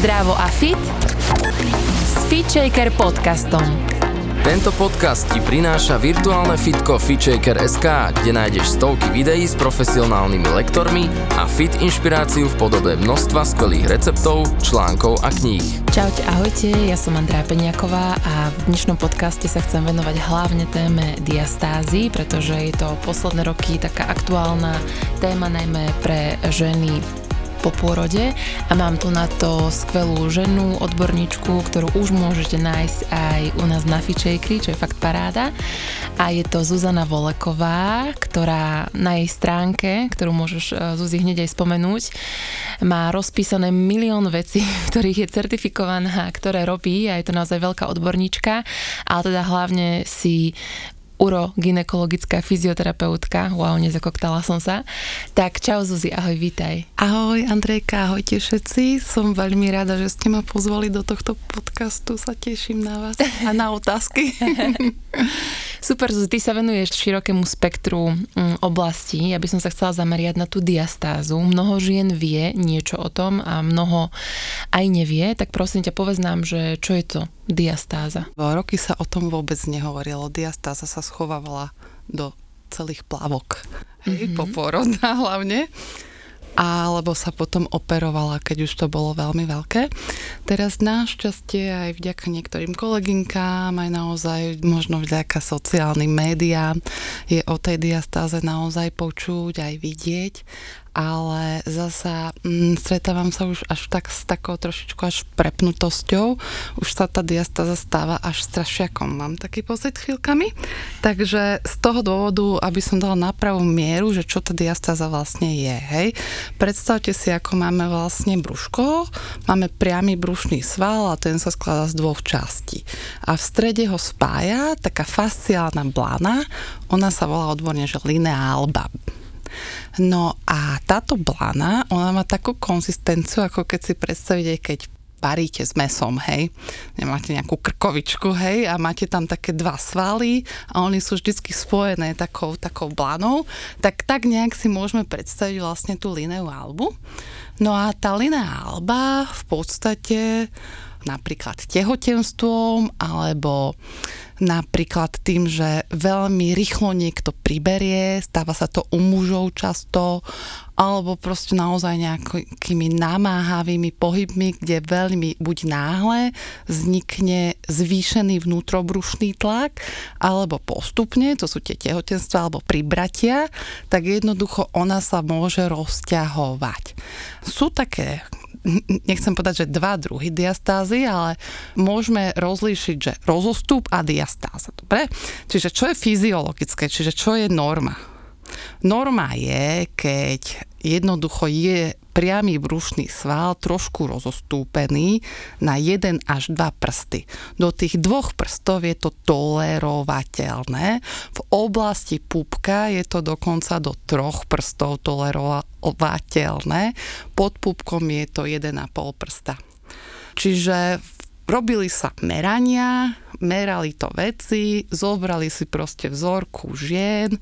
Zdravo a fit s FitShaker podcastom. Tento podcast ti prináša virtuálne fitko FitShaker.sk, kde nájdeš stovky videí s profesionálnymi lektormi a fit inšpiráciu v podobe množstva skvelých receptov, článkov a kníh. Čaute, ahojte, ja som Andrea Peniaková a v dnešnom podcaste sa chcem venovať hlavne téme diastázy, pretože je to posledné roky taká aktuálna téma najmä pre ženy po pôrode a mám tu na to skvelú ženu, odborníčku, ktorú už môžete nájsť aj u nás na Fičejkri, čo je fakt paráda. A je to Zuzana Voleková, ktorá na jej stránke, ktorú môžeš e, Zuzi hneď aj spomenúť, má rozpísané milión vecí, ktorých je certifikovaná, ktoré robí a je to naozaj veľká odborníčka, ale teda hlavne si uroginekologická fyzioterapeutka, wow, nezakoktala som sa. Tak čau Zuzi, ahoj, vítaj. Ahoj Andrejka, ahojte všetci. Som veľmi rada, že ste ma pozvali do tohto podcastu, sa teším na vás a na otázky. Super, Zuzi, ty sa venuješ širokému spektru mm, oblastí. Ja by som sa chcela zameriať na tú diastázu. Mnoho žien vie niečo o tom a mnoho aj nevie, tak prosím ťa, povedz nám, že čo je to diastáza? Roky sa o tom vôbec nehovorilo. Diastáza sa schovávala do celých plavok. Mm-hmm. Poporodná hlavne alebo sa potom operovala, keď už to bolo veľmi veľké. Teraz našťastie aj vďaka niektorým koleginkám, aj naozaj možno vďaka sociálnym médiám je o tej diastáze naozaj počuť, aj vidieť ale zasa mm, stretávam sa už až tak s takou trošičku až prepnutosťou. Už sa tá diastáza stáva až strašiakom. Mám taký pocit chvíľkami. Takže z toho dôvodu, aby som dala na pravú mieru, že čo tá diastáza vlastne je. Hej. Predstavte si, ako máme vlastne brúško. Máme priamy brušný sval a ten sa skladá z dvoch častí. A v strede ho spája taká fasciálna blána. Ona sa volá odborne, že linea alba. No a táto blana, ona má takú konzistenciu, ako keď si predstavíte, keď varíte s mesom, hej. Nemáte nejakú krkovičku, hej, a máte tam také dva svaly a oni sú vždy spojené takou, takou blanou, tak tak nejak si môžeme predstaviť vlastne tú lineu albu. No a tá linea alba v podstate napríklad tehotenstvom alebo napríklad tým, že veľmi rýchlo niekto priberie, stáva sa to u mužov často, alebo proste naozaj nejakými namáhavými pohybmi, kde veľmi buď náhle vznikne zvýšený vnútrobrušný tlak, alebo postupne, to sú tie tehotenstva alebo pribratia, tak jednoducho ona sa môže rozťahovať. Sú také nechcem povedať, že dva druhy diastázy, ale môžeme rozlíšiť, že rozostup a diastáza. Dobre? Čiže čo je fyziologické, čiže čo je norma? Norma je, keď jednoducho je priamy brušný sval trošku rozostúpený na 1 až 2 prsty. Do tých dvoch prstov je to tolerovateľné. V oblasti pupka je to dokonca do troch prstov tolerovateľné. Pod pupkom je to 1,5 prsta. Čiže robili sa merania, merali to veci, zobrali si proste vzorku žien,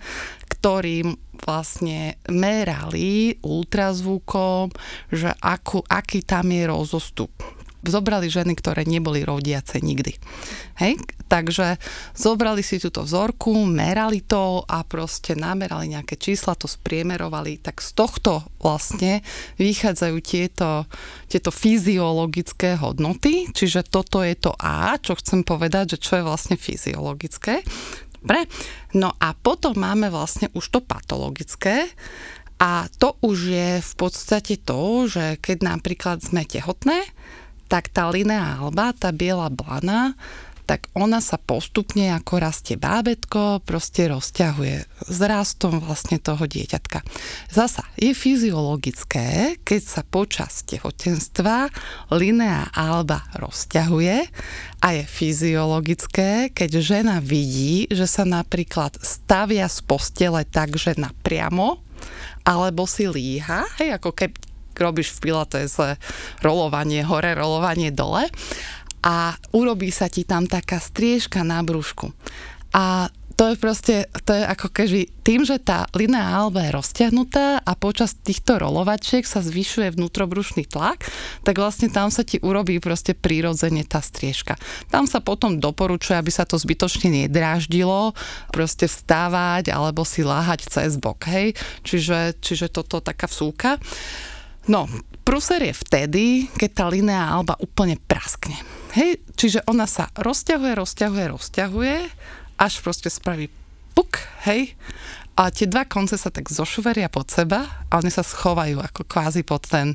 ktorým vlastne merali ultrazvukom, že akú, aký tam je rozostup. Zobrali ženy, ktoré neboli rodiace nikdy. Hej? Takže zobrali si túto vzorku, merali to a proste namerali nejaké čísla, to spriemerovali, tak z tohto vlastne vychádzajú tieto, tieto fyziologické hodnoty, čiže toto je to A, čo chcem povedať, že čo je vlastne fyziologické. Dobre? No a potom máme vlastne už to patologické a to už je v podstate to, že keď napríklad sme tehotné, tak tá linea alba, tá biela blana, tak ona sa postupne, ako rastie bábetko, proste rozťahuje s rastom vlastne toho dieťatka. Zasa je fyziologické, keď sa počas tehotenstva linea alba rozťahuje a je fyziologické, keď žena vidí, že sa napríklad stavia z postele tak, že napriamo, alebo si líha, hej, ako keď robíš v pilatese rolovanie hore, rolovanie dole a urobí sa ti tam taká striežka na brúšku. A to je proste, to je ako keby tým, že tá linea alba je rozťahnutá a počas týchto rolovačiek sa zvyšuje vnútrobrušný tlak, tak vlastne tam sa ti urobí proste prírodzene tá striežka. Tam sa potom doporučuje, aby sa to zbytočne nedráždilo, proste vstávať alebo si láhať cez bok, hej. Čiže, čiže toto taká vsúka. No, pruser je vtedy, keď tá linea alba úplne praskne. Hej, čiže ona sa rozťahuje, rozťahuje, rozťahuje, až proste spraví puk, hej, a tie dva konce sa tak zošuveria pod seba a oni sa schovajú ako kvázi pod ten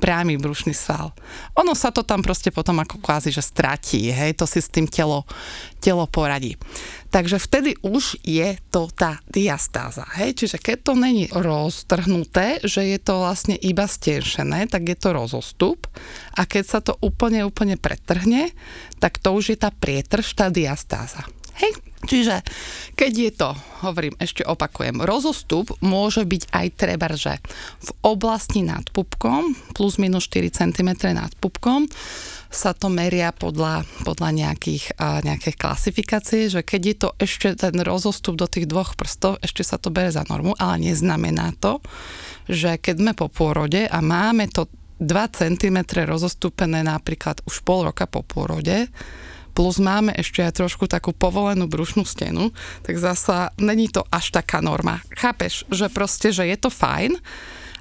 priamy brušný sval. Ono sa to tam proste potom ako kvázi, že stratí, hej, to si s tým telo, telo poradí. Takže vtedy už je to tá diastáza, hej, čiže keď to není roztrhnuté, že je to vlastne iba stenšené, tak je to rozostup a keď sa to úplne, úplne pretrhne, tak to už je tá prietrž, tá diastáza. Hej, čiže keď je to, hovorím, ešte opakujem, rozostup môže byť aj treba, že v oblasti nad pupkom, plus minus 4 cm nad pupkom, sa to meria podľa, podľa nejakých, nejakých klasifikácií, že keď je to ešte ten rozostup do tých dvoch prstov, ešte sa to bere za normu, ale neznamená to, že keď sme po pôrode a máme to 2 cm rozostúpené napríklad už pol roka po pôrode, plus máme ešte aj trošku takú povolenú brušnú stenu, tak zasa není to až taká norma. Chápeš, že proste, že je to fajn,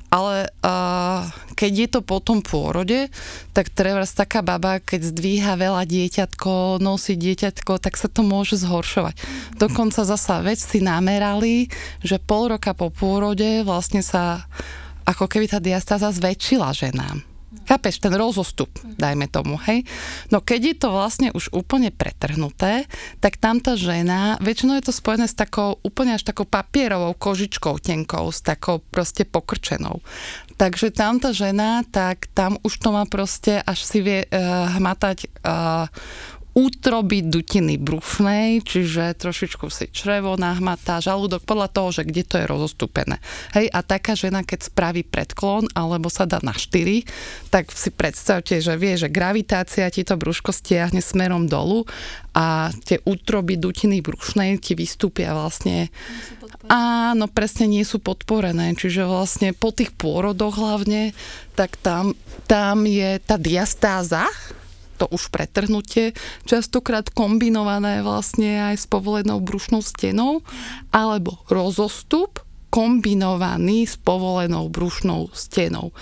ale uh, keď je to po tom pôrode, tak treba taká baba, keď zdvíha veľa dieťatko, nosí dieťatko, tak sa to môže zhoršovať. Dokonca zasa vec si namerali, že pol roka po pôrode vlastne sa ako keby tá diastáza zväčšila ženám. Chápeš, ten rozostup, dajme tomu, hej. No keď je to vlastne už úplne pretrhnuté, tak tam tá žena, väčšinou je to spojené s takou úplne až takou papierovou kožičkou tenkou, s takou proste pokrčenou. Takže tam tá žena, tak tam už to má proste, až si vie uh, hmatať uh, útroby dutiny brušnej, čiže trošičku si črevo nahmatá, žalúdok, podľa toho, že kde to je rozostúpené. Hej, a taká žena, keď spraví predklon, alebo sa dá na 4, tak si predstavte, že vie, že gravitácia ti to brúško stiahne smerom dolu a tie útroby dutiny brušnej ti vystúpia vlastne Áno, presne nie sú podporené, čiže vlastne po tých pôrodoch hlavne, tak tam, tam je tá diastáza, to už pretrhnutie, častokrát kombinované vlastne aj s povolenou brušnou stenou, alebo rozostup kombinovaný s povolenou brušnou stenou.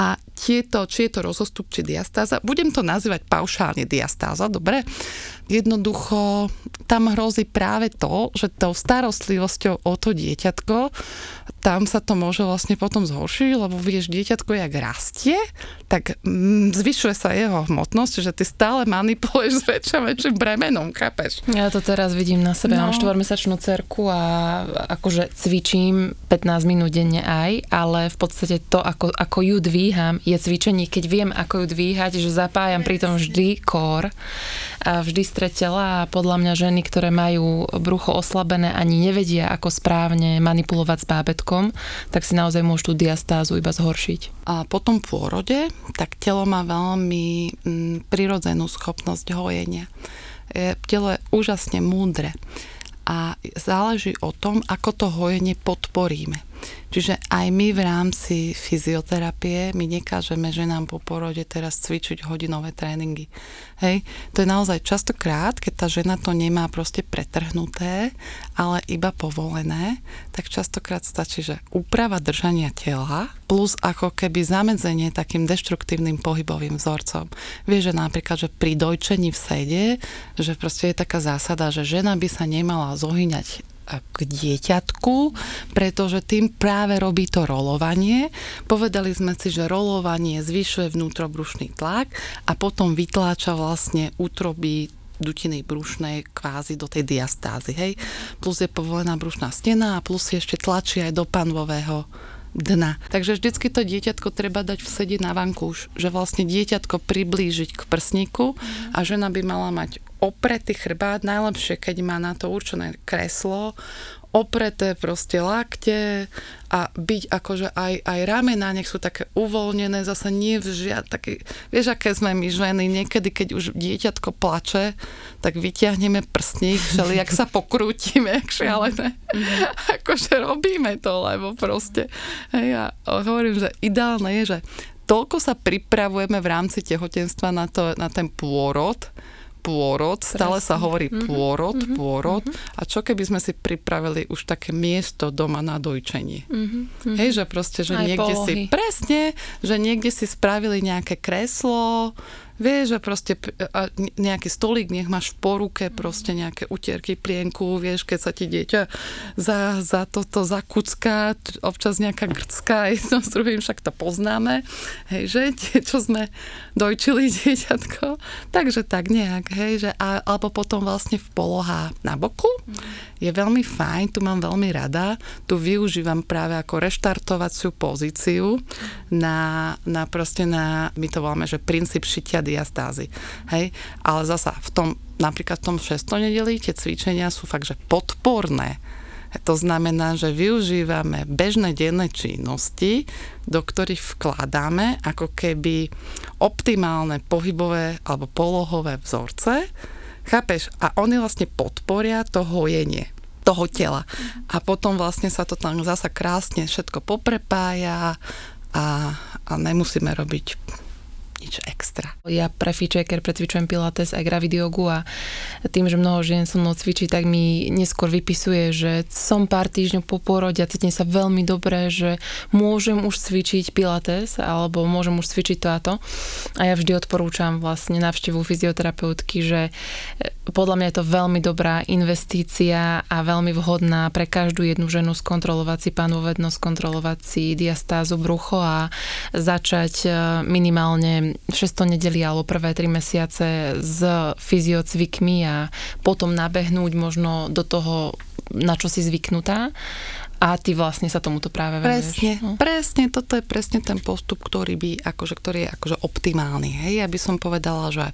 A tieto, či je to rozostup, či diastáza, budem to nazývať paušálne diastáza, dobre? Jednoducho tam hrozí práve to, že tou starostlivosťou o to dieťatko, tam sa to môže vlastne potom zhoršiť, lebo vieš, dieťatko jak rastie, tak mm, zvyšuje sa jeho hmotnosť, že ty stále manipuluješ s väčším, väčším bremenom, chápeš? Ja to teraz vidím na sebe, no. mám štvormesačnú cerku a akože cvičím 15 minút denne aj, ale v podstate to, ako, ako ju dvíham, je cvičenie, keď viem, ako ju dvíhať, že zapájam pritom vždy kór a vždy stretela a podľa mňa ženy, ktoré majú brucho oslabené, ani nevedia, ako správne manipulovať s bábetkom, tak si naozaj môžu tú diastázu iba zhoršiť. A po tom pôrode, tak telo má veľmi mm, prirodzenú schopnosť hojenia. Telo je úžasne múdre a záleží o tom, ako to hojenie podporíme. Čiže aj my v rámci fyzioterapie, my nekážeme ženám po porode teraz cvičiť hodinové tréningy. Hej, to je naozaj častokrát, keď tá žena to nemá proste pretrhnuté, ale iba povolené, tak častokrát stačí, že úprava držania tela plus ako keby zamedzenie takým deštruktívnym pohybovým vzorcom. Vieš, že napríklad, že pri dojčení v sede, že proste je taká zásada, že žena by sa nemala zohyňať k dieťatku, pretože tým práve robí to rolovanie. Povedali sme si, že rolovanie zvyšuje vnútrobrušný tlak a potom vytláča vlastne útroby dutiny brušnej kvázi do tej diastázy, hej. Plus je povolená brušná stena a plus ešte tlačí aj do panvového dna. Takže vždycky to dieťatko treba dať v sede na vankúš, že vlastne dieťatko priblížiť k prsníku a žena by mala mať opretý chrbát, najlepšie, keď má na to určené kreslo, opreté proste lakte a byť akože aj, aj ramená, nech sú také uvoľnené, zase nie v žiad, taký, vieš, aké sme my ženy, niekedy, keď už dieťatko plače, tak vyťahneme prstník, jak sa pokrútime, jak šialené. akože robíme to, lebo proste, ja hovorím, že ideálne je, že toľko sa pripravujeme v rámci tehotenstva na, to, na ten pôrod, pôrod, stále sa hovorí mhm. pôrod, mm-hmm. pôrod mm-hmm. a čo keby sme si pripravili už také miesto doma na dojčenie. Mm-hmm. Hej, že proste, že Aj niekde polohy. si, presne, že niekde si spravili nejaké kreslo, Vieš, že proste a nejaký stolík nech máš v poruke, proste nejaké utierky, plienku, vieš, keď sa ti dieťa za, za toto zakucká, občas nejaká grcká, jedno s druhým, však to poznáme, hej, že? Tie, čo sme dojčili dieťatko, takže tak nejak, hej, že a, alebo potom vlastne v poloha na boku, je veľmi fajn, tu mám veľmi rada, tu využívam práve ako reštartovaciu pozíciu na, na proste na, my to voláme, že princíp šitia diastázy. Hej? Ale zasa v tom, napríklad v tom šestonedeli tie cvičenia sú fakt, že podporné. To znamená, že využívame bežné denné činnosti, do ktorých vkladáme ako keby optimálne pohybové alebo polohové vzorce, chápeš? A oni vlastne podporia to hojenie toho tela. A potom vlastne sa to tam zasa krásne všetko poprepája a, a nemusíme robiť nič extra. Ja pre Fitchaker precvičujem pilates aj gravidiogu a tým, že mnoho žien so mnou cvičí, tak mi neskôr vypisuje, že som pár týždňov po porode a cítim sa veľmi dobre, že môžem už cvičiť pilates alebo môžem už cvičiť to a to. A ja vždy odporúčam vlastne návštevu fyzioterapeutky, že e, podľa mňa je to veľmi dobrá investícia a veľmi vhodná pre každú jednu ženu skontrolovať si panovednosť, skontrolovať si diastázu brucho a začať e, minimálne 600 nedeli alebo prvé 3 mesiace s fyziocvikmi a potom nabehnúť možno do toho, na čo si zvyknutá a ty vlastne sa tomuto práve venuješ. Presne, no? presne, toto je presne ten postup, ktorý by, akože, ktorý je akože optimálny. Hej, ja by som povedala, že,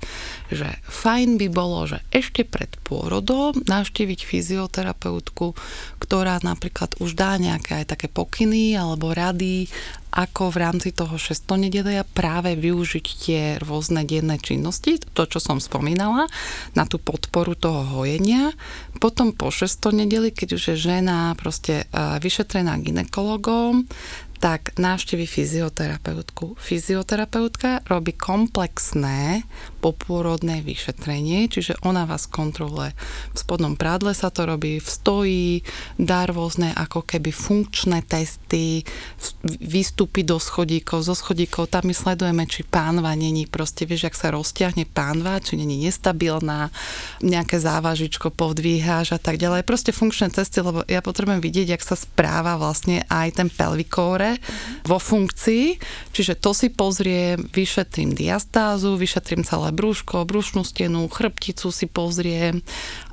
že fajn by bolo, že ešte pred pôrodom navštíviť fyzioterapeutku, ktorá napríklad už dá nejaké aj také pokyny alebo rady, ako v rámci toho šestonedelia práve využiť tie rôzne denné činnosti, to, čo som spomínala, na tú podporu toho hojenia. Potom po šestonedeli, keď už je žena proste vyšetrená ginekologom, tak návšteví fyzioterapeutku. Fyzioterapeutka robí komplexné popôrodné vyšetrenie, čiže ona vás kontroluje. V spodnom prádle sa to robí, v stojí, dá rôzne ako keby funkčné testy, výstupy do schodíkov, zo schodíkov, tam my sledujeme, či pánva není, proste vieš, ak sa rozťahne pánva, či není nestabilná, nejaké závažičko povdvíháš a tak ďalej. Proste funkčné testy, lebo ja potrebujem vidieť, jak sa správa vlastne aj ten pelvikóre, vo funkcii, čiže to si pozriem, vyšetrím diastázu, vyšetrím celé brúško, brúšnú stenu, chrbticu si pozriem,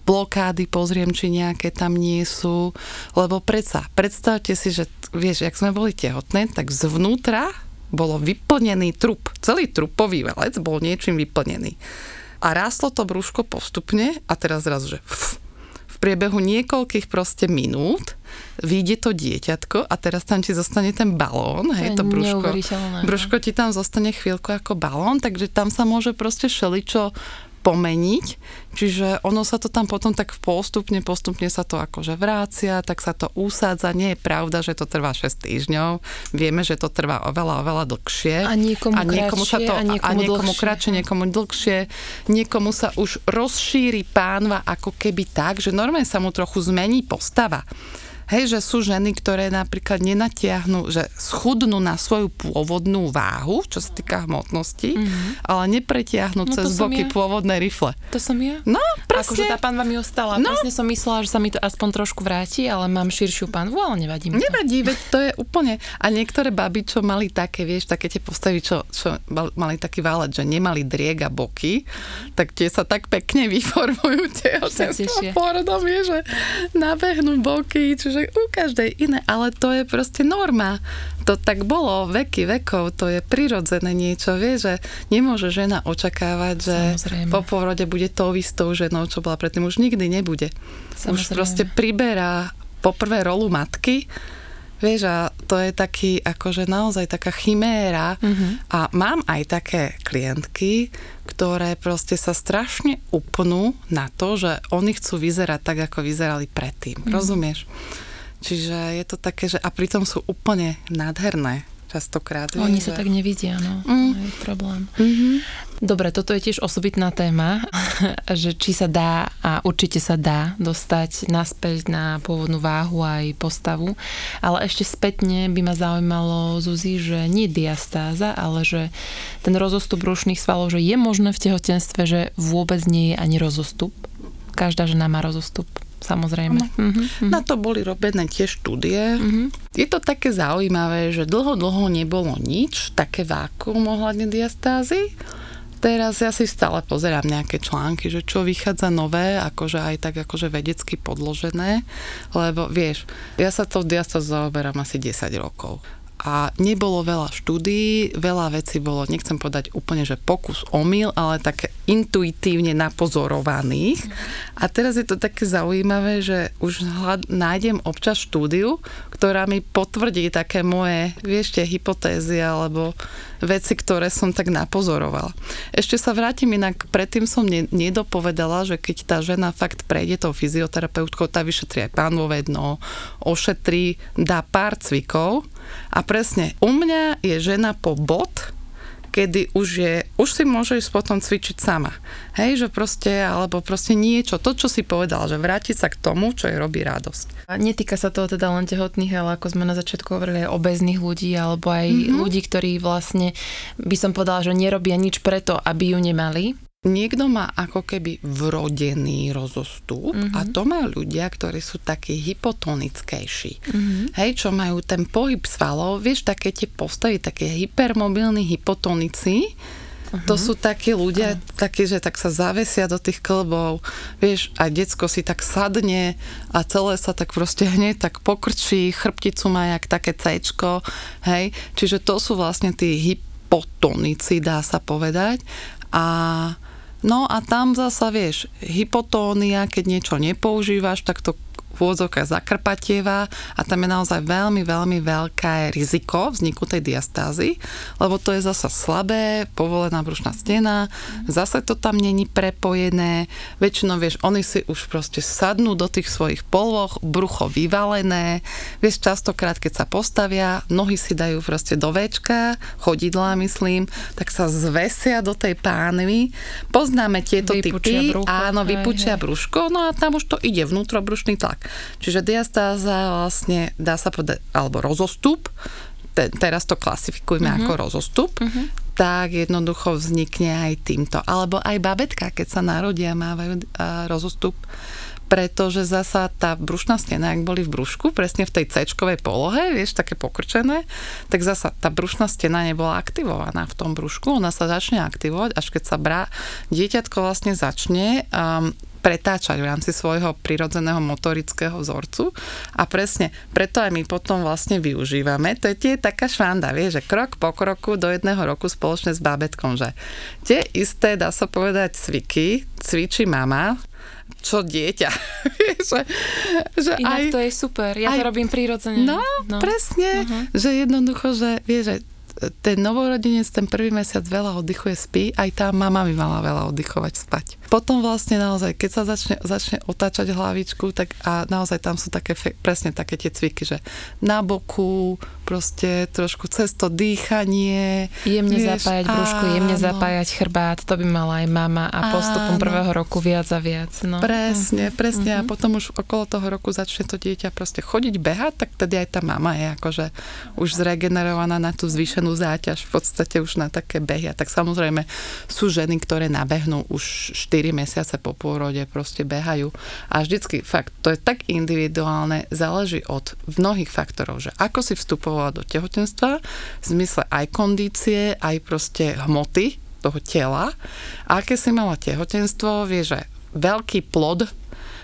blokády pozriem, či nejaké tam nie sú, lebo predsa, predstavte si, že vieš, jak sme boli tehotné, tak zvnútra bolo vyplnený trup. Celý trupový velec bol niečím vyplnený. A rástlo to brúško postupne a teraz zrazu, že v priebehu niekoľkých proste minút vyjde to dieťatko a teraz tam ti zostane ten balón, hej, to, to brúško, no. brúško ti tam zostane chvíľku ako balón, takže tam sa môže proste šeličo pomeniť, čiže ono sa to tam potom tak postupne, postupne sa to akože vrácia, tak sa to usádza. Nie je pravda, že to trvá 6 týždňov. Vieme, že to trvá oveľa, oveľa dlhšie. A niekomu, a niekomu kratšie, sa to, a niekomu, a niekomu kratšie, niekomu dlhšie. Niekomu sa už rozšíri pánva ako keby tak, že normálne sa mu trochu zmení postava. Hej, že sú ženy, ktoré napríklad nenatiahnu, že schudnú na svoju pôvodnú váhu, čo sa týka hmotnosti, mm-hmm. ale nepretiahnu no, cez boky ja. pôvodné rifle. To som ja. No, presne. Akože tá panva mi ostala. No. Presne som myslela, že sa mi to aspoň trošku vráti, ale mám širšiu panvu, ale nevadí mi to. Nevadí, veď to je úplne... A niektoré baby, čo mali také, vieš, také tie postavy, čo, čo mali taký válec, že nemali drieg a boky, tak tie sa tak pekne vyformujú porodom, vieš, že nabehnú boky, čiže že u každej iné, ale to je proste norma. To tak bolo veky vekov, to je prirodzené niečo, vie, že nemôže žena očakávať, že Samozrejme. po porode bude tou istou ženou, čo bola predtým, už nikdy nebude. Samozrejme. Už proste priberá poprvé rolu matky, Vieš, a to je taký, akože naozaj taká chiméra uh-huh. a mám aj také klientky, ktoré proste sa strašne upnú na to, že oni chcú vyzerať tak, ako vyzerali predtým. Uh-huh. Rozumieš? Čiže je to také, že a pritom sú úplne nádherné častokrát. Oni sa tak nevidia, no. Mm. To je problém. Mm-hmm. Dobre, toto je tiež osobitná téma, že či sa dá a určite sa dá dostať naspäť na pôvodnú váhu aj postavu, ale ešte spätne by ma zaujímalo, Zuzi, že nie diastáza, ale že ten rozostup brušných svalov, že je možné v tehotenstve, že vôbec nie je ani rozostup. Každá žena má rozostup samozrejme. No. Uh-huh. Na to boli robené tie štúdie. Uh-huh. Je to také zaujímavé, že dlho, dlho nebolo nič, také vákuum ohľadne diastázy. Teraz ja si stále pozerám nejaké články, že čo vychádza nové, akože aj tak akože vedecky podložené, lebo vieš, ja sa to diastázou zaoberám asi 10 rokov a nebolo veľa štúdií, veľa vecí bolo, nechcem povedať úplne, že pokus omyl, ale také intuitívne napozorovaných. A teraz je to také zaujímavé, že už hľad, nájdem občas štúdiu, ktorá mi potvrdí také moje, vieš, tie hypotézy alebo veci, ktoré som tak napozorovala. Ešte sa vrátim inak, predtým som ne, nedopovedala, že keď tá žena fakt prejde tou fyzioterapeutkou, tá vyšetrí aj pánové dno, ošetrí, dá pár cvikov, a presne, u mňa je žena po bod, kedy už je, už si môžeš potom cvičiť sama. Hej, že proste, alebo proste niečo, to, čo si povedal, že vrátiť sa k tomu, čo jej robí radosť. A netýka sa toho teda len tehotných, ale ako sme na začiatku hovorili, aj obezných ľudí, alebo aj mm-hmm. ľudí, ktorí vlastne, by som povedala, že nerobia nič preto, aby ju nemali, Niekto má ako keby vrodený rozostup mm-hmm. a to majú ľudia, ktorí sú takí hypotonickejší. Mm-hmm. Hej, čo majú ten pohyb svalov, vieš, také tie postavy, také hypermobilní hypotonici, Uh-huh. To sú takí ľudia, uh-huh. takí, že tak sa zavesia do tých klbov, vieš, a decko si tak sadne a celé sa tak proste hneď tak pokrčí, chrbticu má jak také cečko, hej, čiže to sú vlastne tí hypotonici, dá sa povedať. A No a tam zasa, vieš, hypotónia, keď niečo nepoužívaš, tak to vôdzovka zakrpatieva a tam je naozaj veľmi, veľmi veľké riziko vzniku tej diastázy, lebo to je zasa slabé, povolená brušná stena, zase to tam není prepojené, väčšinou vieš, oni si už proste sadnú do tých svojich polvoch, brucho vyvalené, vieš, častokrát keď sa postavia, nohy si dajú proste do väčka, chodidlá myslím, tak sa zvesia do tej pánvy, poznáme tieto vypučia typy, brucho, áno, vypučia hej, brúško, no a tam už to ide vnútrobrušný tlak. Čiže diastáza vlastne dá sa povedať, alebo rozostup, te, teraz to klasifikujeme uh-huh. ako rozostup, uh-huh. tak jednoducho vznikne aj týmto. Alebo aj babetka, keď sa narodia, mávajú uh, rozostup pretože zasa tá brušná stena, ak boli v brúšku, presne v tej c polohe, vieš, také pokrčené, tak zasa tá brušná stena nebola aktivovaná v tom brúšku, ona sa začne aktivovať, až keď sa brá, dieťatko vlastne začne um, pretáčať v rámci svojho prirodzeného motorického vzorcu a presne preto aj my potom vlastne využívame. To je tie taká švanda, vie, že krok po kroku do jedného roku spoločne s bábetkom, že tie isté, dá sa povedať, cviky cvičí mama, čo dieťa. že, že Inak aj, to je super, ja aj, to robím prirodzene. No, no. presne, uh-huh. že jednoducho, že vie, že ten novorodenec ten prvý mesiac veľa oddychuje, spí, aj tá mama by mala veľa oddychovať, spať. Potom vlastne naozaj, keď sa začne, začne otáčať hlavičku, tak a naozaj tam sú také, presne také tie cviky, že na boku, proste trošku cez to dýchanie. Jemne vieš, zapájať brúšku, jemne zapájať chrbát, to by mala aj mama a postupom áno. prvého roku viac a viac. No. Presne, presne uh-huh. a mhm. potom už okolo toho roku začne to dieťa proste chodiť, behať, tak tedy aj tá mama je akože už zregenerovaná na tú zvýšenú záťaž v podstate už na také behy. A tak samozrejme sú ženy, ktoré nabehnú už 4 4 mesiace po pôrode proste behajú. A vždycky, fakt, to je tak individuálne, záleží od mnohých faktorov, že ako si vstupovala do tehotenstva, v zmysle aj kondície, aj proste hmoty toho tela, aké si mala tehotenstvo, vie, že veľký plod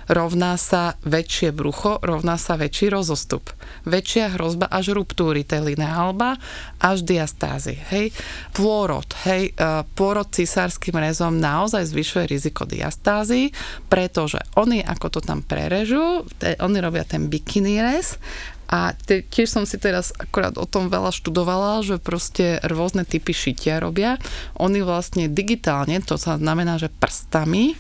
rovná sa väčšie brucho, rovná sa väčší rozostup. Väčšia hrozba až ruptúry tej lineálba, až diastázy. Hej. Pôrod, hej, e, pôrod cisárským rezom naozaj zvyšuje riziko diastázy, pretože oni, ako to tam prerežú, oni robia ten bikini rez a tiež som si teraz akorát o tom veľa študovala, že proste rôzne typy šitia robia. Oni vlastne digitálne, to sa znamená, že prstami,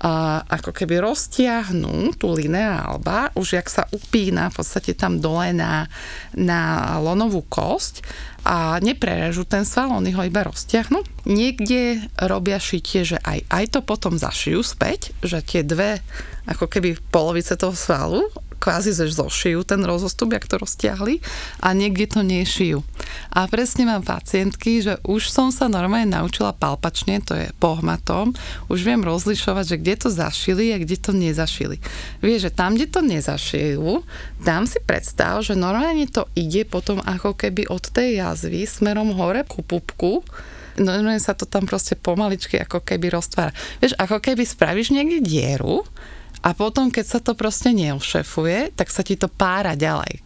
ako keby roztiahnú tú lineálba, už jak sa upína v podstate tam dole na, na lonovú kosť a neprerežú ten sval, oni ho iba roztiahnu. Niekde robia šitie, že aj, aj to potom zašijú späť, že tie dve ako keby polovice toho svalu kvázi zošijú ten rozostup, jak to roztiahli a niekde to nešijú. A presne mám pacientky, že už som sa normálne naučila palpačne, to je pohmatom, už viem rozlišovať, že kde to zašili a kde to nezašili. Vieš, že tam, kde to nezašijú, tam si predstav, že normálne to ide potom ako keby od tej jazvy smerom hore ku pupku, normálne sa to tam proste pomaličky ako keby roztvára. Vieš, ako keby spravíš niekde dieru a potom, keď sa to proste neušefuje, tak sa ti to pára ďalej.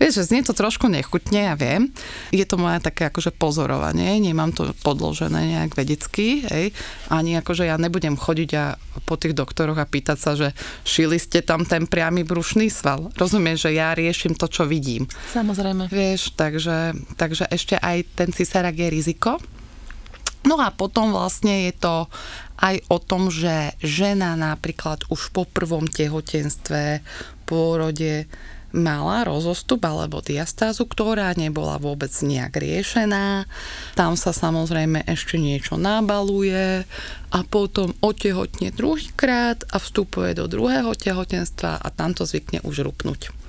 Vieš, že znie to trošku nechutne, ja viem. Je to moje také akože pozorovanie, nemám to podložené nejak vedecky, hej. Ani akože ja nebudem chodiť a po tých doktoroch a pýtať sa, že šili ste tam ten priamy brušný sval. Rozumieš, že ja riešim to, čo vidím. Samozrejme. Vieš, takže, takže ešte aj ten cisárak je riziko. No a potom vlastne je to aj o tom, že žena napríklad už po prvom tehotenstve, pôrode mala rozostup alebo diastázu, ktorá nebola vôbec nejak riešená. Tam sa samozrejme ešte niečo nabaluje a potom otehotne druhýkrát a vstupuje do druhého tehotenstva a tam to zvykne už rupnúť.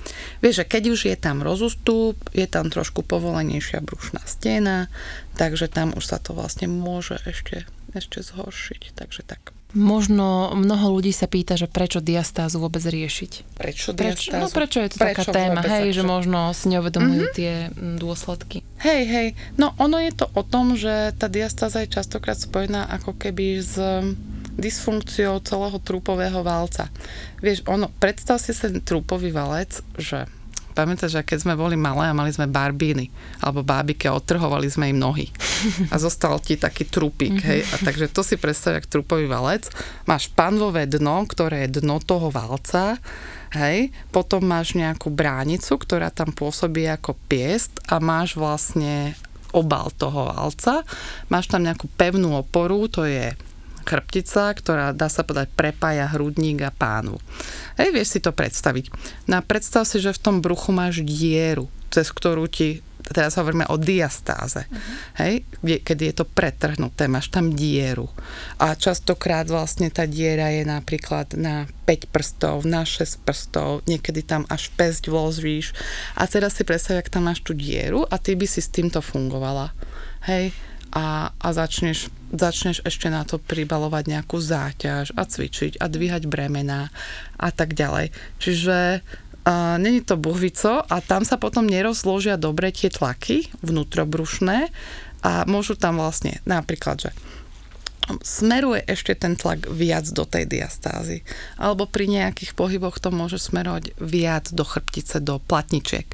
Vieš, že keď už je tam rozostup, je tam trošku povolenejšia brušná stena, takže tam už sa to vlastne môže ešte ešte zhoršiť. Takže tak. Možno mnoho ľudí sa pýta, že prečo diastázu vôbec riešiť. Prečo diastázu? Prečo, no prečo je to prečo taká téma, hej, že možno si neuvedomujú mm-hmm. tie dôsledky. Hej, hej, no ono je to o tom, že tá diastáza je častokrát spojená ako keby s dysfunkciou celého trúpového valca. Vieš, ono, predstav si ten trúpový valec, že Pamätáš, že keď sme boli malé a mali sme barbíny alebo bábike a odtrhovali sme im nohy a zostal ti taký trupík, hej. A takže to si predstav, jak trupový valec. Máš panvové dno, ktoré je dno toho valca, hej. Potom máš nejakú bránicu, ktorá tam pôsobí ako piest a máš vlastne obal toho valca. Máš tam nejakú pevnú oporu, to je chrbtica, ktorá dá sa povedať prepája hrudník a pánu. Hej, vieš si to predstaviť. No a predstav si, že v tom bruchu máš dieru, cez ktorú ti teraz hovoríme o diastáze, uh-huh. hej, kde, keď je to pretrhnuté, máš tam dieru. A častokrát vlastne tá diera je napríklad na 5 prstov, na 6 prstov, niekedy tam až pesť vložíš. A teraz si predstav, ak tam máš tú dieru a ty by si s týmto fungovala. Hej, a, a začneš, začneš ešte na to pribalovať nejakú záťaž a cvičiť a dvíhať bremená a tak ďalej. Čiže a není to buhvico a tam sa potom nerozložia dobre tie tlaky vnútrobrušné a môžu tam vlastne napríklad, že smeruje ešte ten tlak viac do tej diastázy. Alebo pri nejakých pohyboch to môže smerovať viac do chrbtice, do platničiek.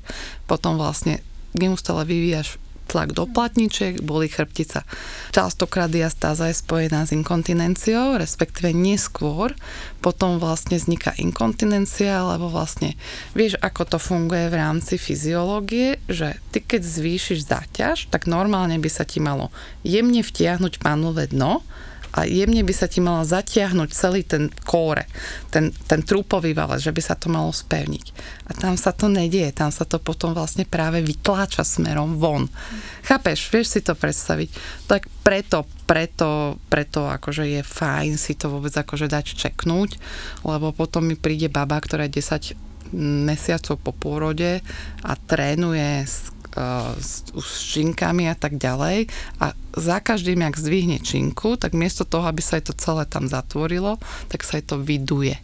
Potom vlastne neustále vyvíjaš tlak do platničiek, boli chrbtica. Častokrát diastáza je spojená s inkontinenciou, respektíve neskôr potom vlastne vzniká inkontinencia, lebo vlastne vieš, ako to funguje v rámci fyziológie, že ty keď zvýšiš záťaž, tak normálne by sa ti malo jemne vtiahnuť pánové dno, a jemne by sa ti mala zatiahnuť celý ten kóre, ten, ten trúpový valec, že by sa to malo spevniť. A tam sa to nedieje, tam sa to potom vlastne práve vytláča smerom von. Chápeš, vieš si to predstaviť? Tak preto, preto, preto akože je fajn si to vôbec akože dať čeknúť, lebo potom mi príde baba, ktorá je 10 mesiacov po pôrode a trénuje s s, s činkami a tak ďalej a za každým, jak zdvihne činku, tak miesto toho, aby sa jej to celé tam zatvorilo, tak sa jej to vyduje.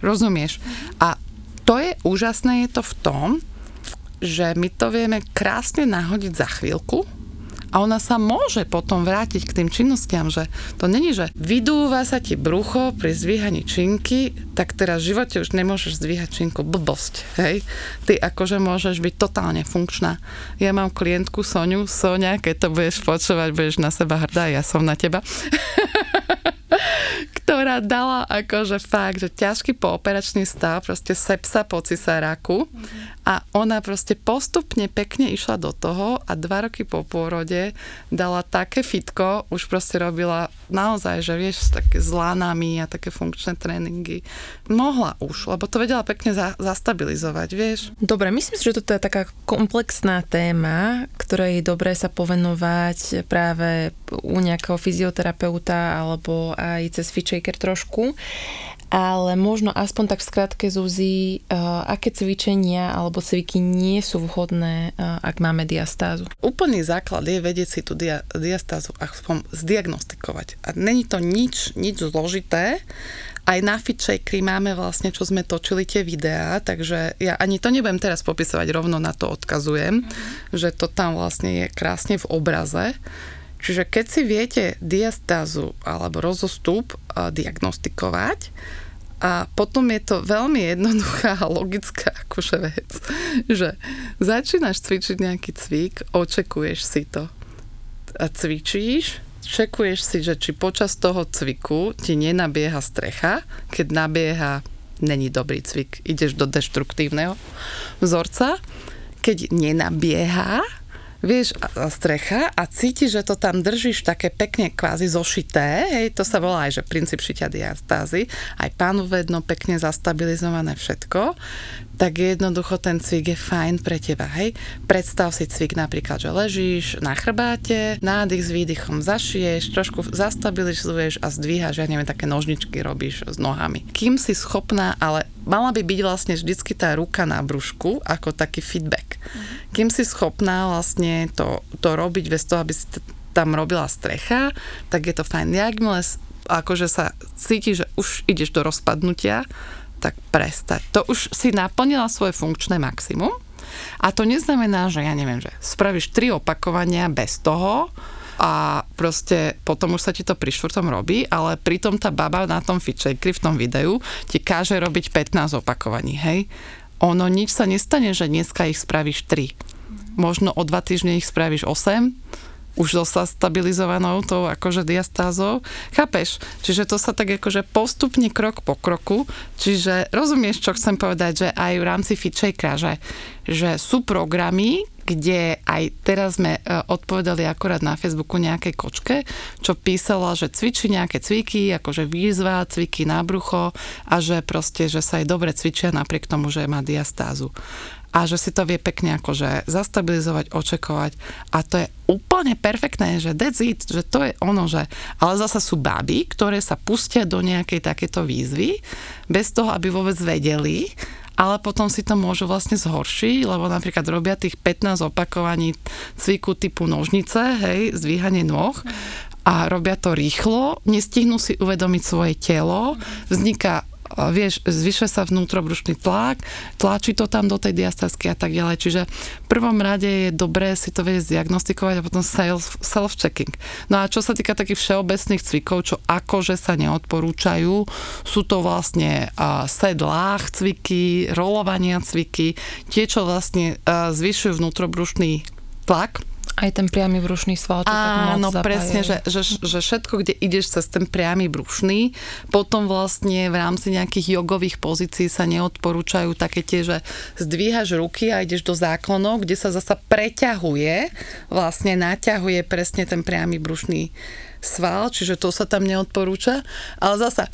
Rozumieš? A to je úžasné, je to v tom, že my to vieme krásne nahodiť za chvíľku A ona sa môže potom vrátiť k tým činnostiam, že to není, že vydúva sa ti brucho pri zdvíhaní činky, tak teraz v živote už nemôžeš zdvíhať činku. Blbosť, hej? Ty akože môžeš byť totálne funkčná. Ja mám klientku Soniu, Sonia, keď to budeš počúvať, budeš na seba hrdá, ja som na teba. ktorá dala akože fakt, že ťažký pooperačný stav, proste sepsa po cisáraku mm-hmm. a ona proste postupne pekne išla do toho a dva roky po pôrode dala také fitko, už proste robila naozaj, že vieš, také s lánami a také funkčné tréningy. Mohla už, lebo to vedela pekne za, zastabilizovať, vieš. Dobre, myslím si, že toto je taká komplexná téma, ktorej je dobré sa povenovať práve u nejakého fyzioterapeuta alebo aj cez Fitchaker trošku, ale možno aspoň tak v skratke Zuzi, uh, aké cvičenia alebo cviky nie sú vhodné, uh, ak máme diastázu? Úplný základ je vedieť si tú dia- diastázu aspoň zdiagnostikovať. A není to nič, nič zložité, aj na FitShakeri máme vlastne, čo sme točili tie videá, takže ja ani to nebudem teraz popisovať, rovno na to odkazujem, mm-hmm. že to tam vlastne je krásne v obraze. Čiže keď si viete diastázu alebo rozostup diagnostikovať, a potom je to veľmi jednoduchá a logická akože vec, že začínaš cvičiť nejaký cvik, očekuješ si to a cvičíš, čekuješ si, že či počas toho cviku ti nenabieha strecha, keď nabieha, není dobrý cvik, ideš do deštruktívneho vzorca, keď nenabieha, vieš, strecha a cítiš, že to tam držíš také pekne kvázi zošité, hej, to sa volá aj, že princíp šitia diastázy, aj vedno pekne zastabilizované všetko, tak jednoducho ten cvik je fajn pre teba, hej. Predstav si cvik napríklad, že ležíš na chrbáte, nádych s výdychom zašiješ, trošku zastabilizuješ a zdvíhaš, ja neviem, také nožničky robíš s nohami. Kým si schopná, ale mala by byť vlastne vždycky tá ruka na brúšku ako taký feedback. Mhm. Kým si schopná vlastne to, to robiť bez toho, aby si tam robila strecha, tak je to fajn. Jakmile akože sa cíti, že už ideš do rozpadnutia, tak prestať. To už si naplnila svoje funkčné maximum a to neznamená, že ja neviem, že spravíš tri opakovania bez toho a proste potom už sa ti to pri štvrtom robí, ale pritom tá baba na tom fitshakeri v tom videu ti káže robiť 15 opakovaní, hej? Ono nič sa nestane, že dneska ich spravíš 3. Možno o dva týždne ich spravíš 8 už so stabilizovanou tou akože diastázou. Chápeš? Čiže to sa tak akože postupne krok po kroku. Čiže rozumieš, čo chcem povedať, že aj v rámci FitShakera, že, že sú programy, kde aj teraz sme e, odpovedali akorát na Facebooku nejakej kočke, čo písala, že cvičí nejaké cviky, akože výzva, cviky na brucho a že proste, že sa aj dobre cvičia napriek tomu, že má diastázu a že si to vie pekne akože zastabilizovať, očekovať a to je úplne perfektné, že that's it, že to je ono, že ale zasa sú baby, ktoré sa pustia do nejakej takéto výzvy bez toho, aby vôbec vedeli, ale potom si to môžu vlastne zhoršiť, lebo napríklad robia tých 15 opakovaní cviku typu nožnice, hej, zdvíhanie nôh a robia to rýchlo, nestihnú si uvedomiť svoje telo, vzniká vieš, zvyšuje sa vnútrobrušný tlak, tlačí to tam do tej diastázky a tak ďalej. Čiže v prvom rade je dobré si to vedieť zdiagnostikovať a potom self-checking. No a čo sa týka takých všeobecných cvikov, čo akože sa neodporúčajú, sú to vlastne sedlách cviky, rolovania cviky, tie, čo vlastne zvyšujú vnútrobrušný tlak, aj ten priamy brušný sval. Áno, presne, že, že, že všetko, kde ideš cez ten priamy brušný, potom vlastne v rámci nejakých jogových pozícií sa neodporúčajú také tie, že zdvíhaš ruky a ideš do záklonov, kde sa zasa preťahuje, vlastne naťahuje presne ten priamy brušný sval, čiže to sa tam neodporúča. Ale zasa,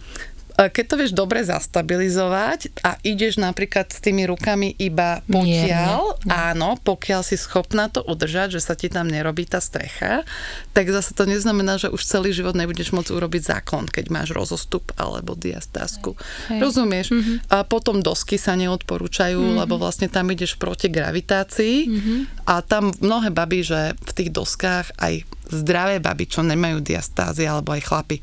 keď to vieš dobre zastabilizovať a ideš napríklad s tými rukami iba pokiaľ, Nie, áno, pokiaľ si schopná to udržať, že sa ti tam nerobí tá strecha, tak zase to neznamená, že už celý život nebudeš môcť urobiť záklon, keď máš rozostup alebo diastázku. Hej. Rozumieš? Mm-hmm. A potom dosky sa neodporúčajú, mm-hmm. lebo vlastne tam ideš proti gravitácii mm-hmm. a tam mnohé baby, že v tých doskách aj zdravé baby, čo nemajú diastázy, alebo aj chlapi,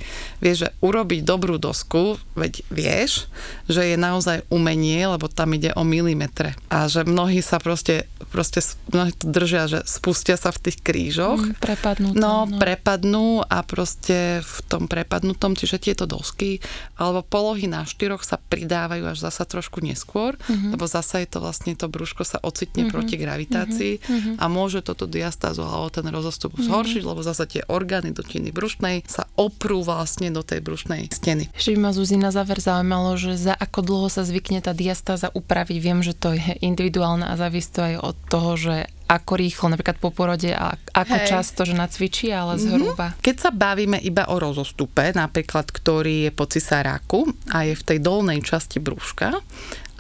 vieš, že urobiť dobrú dosku, veď vieš, že je naozaj umenie, lebo tam ide o milimetre. A že mnohí sa proste, proste mnohí to držia, že spustia sa v tých krížoch. Mm, prepadnú. No, no, prepadnú a proste v tom prepadnutom, čiže tieto dosky, alebo polohy na štyroch sa pridávajú až zasa trošku neskôr, mm-hmm. lebo zasa je to vlastne to brúško sa ocitne mm-hmm. proti gravitácii mm-hmm. a môže toto diastázu alebo ten rozostup mm-hmm. zhoršiť, lebo zase tie orgány dutiny brušnej sa oprú vlastne do tej brušnej steny. Ešte by ma Zuzi na záver zaujímalo, že za ako dlho sa zvykne tá diastáza upraviť. Viem, že to je individuálne a závisí to aj od toho, že ako rýchlo, napríklad po porode a ako Hej. často, že nacvičí, ale mhm. zhruba. Keď sa bavíme iba o rozostupe, napríklad, ktorý je po cisáraku a je v tej dolnej časti brúška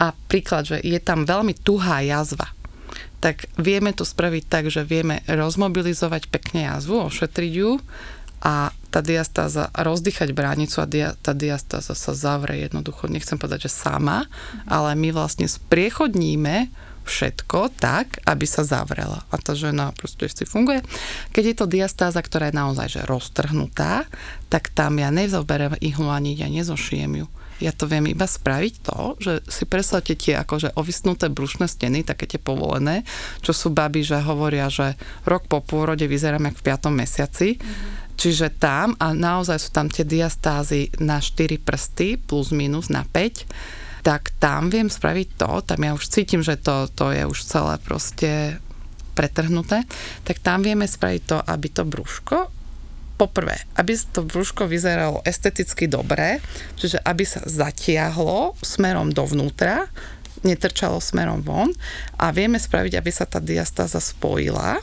a príklad, že je tam veľmi tuhá jazva, tak vieme to spraviť tak, že vieme rozmobilizovať pekne jazvu, ošetriť ju a tá diastáza, rozdýchať bránicu a dia, tá diastáza sa zavrie jednoducho, nechcem povedať, že sama, ale my vlastne spriechodníme všetko tak, aby sa zavrela. A tá žena proste si funguje. Keď je to diastáza, ktorá je naozaj že roztrhnutá, tak tam ja nezoberiem ihlu ani ja nezošijem ju ja to viem iba spraviť to, že si predstavte tie akože ovisnuté brušné steny, také tie povolené, čo sú baby, že hovoria, že rok po pôrode vyzerám jak v 5. mesiaci. Mm-hmm. Čiže tam, a naozaj sú tam tie diastázy na 4 prsty, plus minus na 5, tak tam viem spraviť to, tam ja už cítim, že to, to je už celé proste pretrhnuté, tak tam vieme spraviť to, aby to brúško poprvé, aby to brúško vyzeralo esteticky dobre, čiže aby sa zatiahlo smerom dovnútra, netrčalo smerom von a vieme spraviť, aby sa tá diastáza spojila,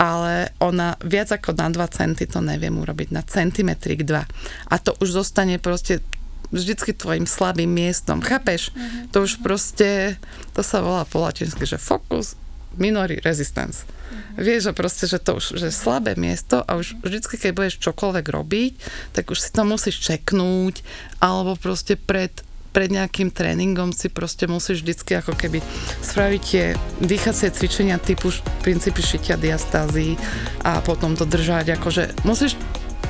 ale ona viac ako na 2 centy to neviem urobiť, na centimetrik 2. A to už zostane proste vždycky tvojim slabým miestom. Chápeš? Mm-hmm. To už proste, to sa volá po latinsky, že focus minori resistance. Mm-hmm. Vieš, že proste, že to už že slabé miesto a už vždycky, keď budeš čokoľvek robiť, tak už si to musíš čeknúť, alebo proste pred pred nejakým tréningom si proste musíš vždycky ako keby spraviť tie dýchacie cvičenia typu princípy šitia diastázy a potom to držať, akože musíš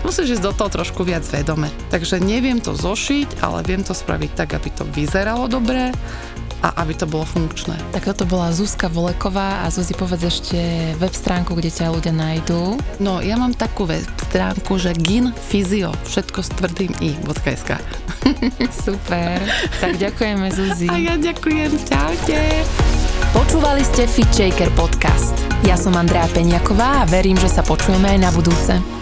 musíš ísť do toho trošku viac vedome. Takže neviem to zošiť, ale viem to spraviť tak, aby to vyzeralo dobre, a aby to bolo funkčné. Tak toto bola Zuzka Voleková a Zuzi povedz ešte web stránku, kde ťa ľudia nájdú. No, ja mám takú web stránku, že ginfizio, všetko s tvrdým i.sk. Super, tak ďakujeme Zuzi. A ja ďakujem, čaute. Počúvali ste Fit Shaker podcast. Ja som Andrea Peňaková a verím, že sa počujeme aj na budúce.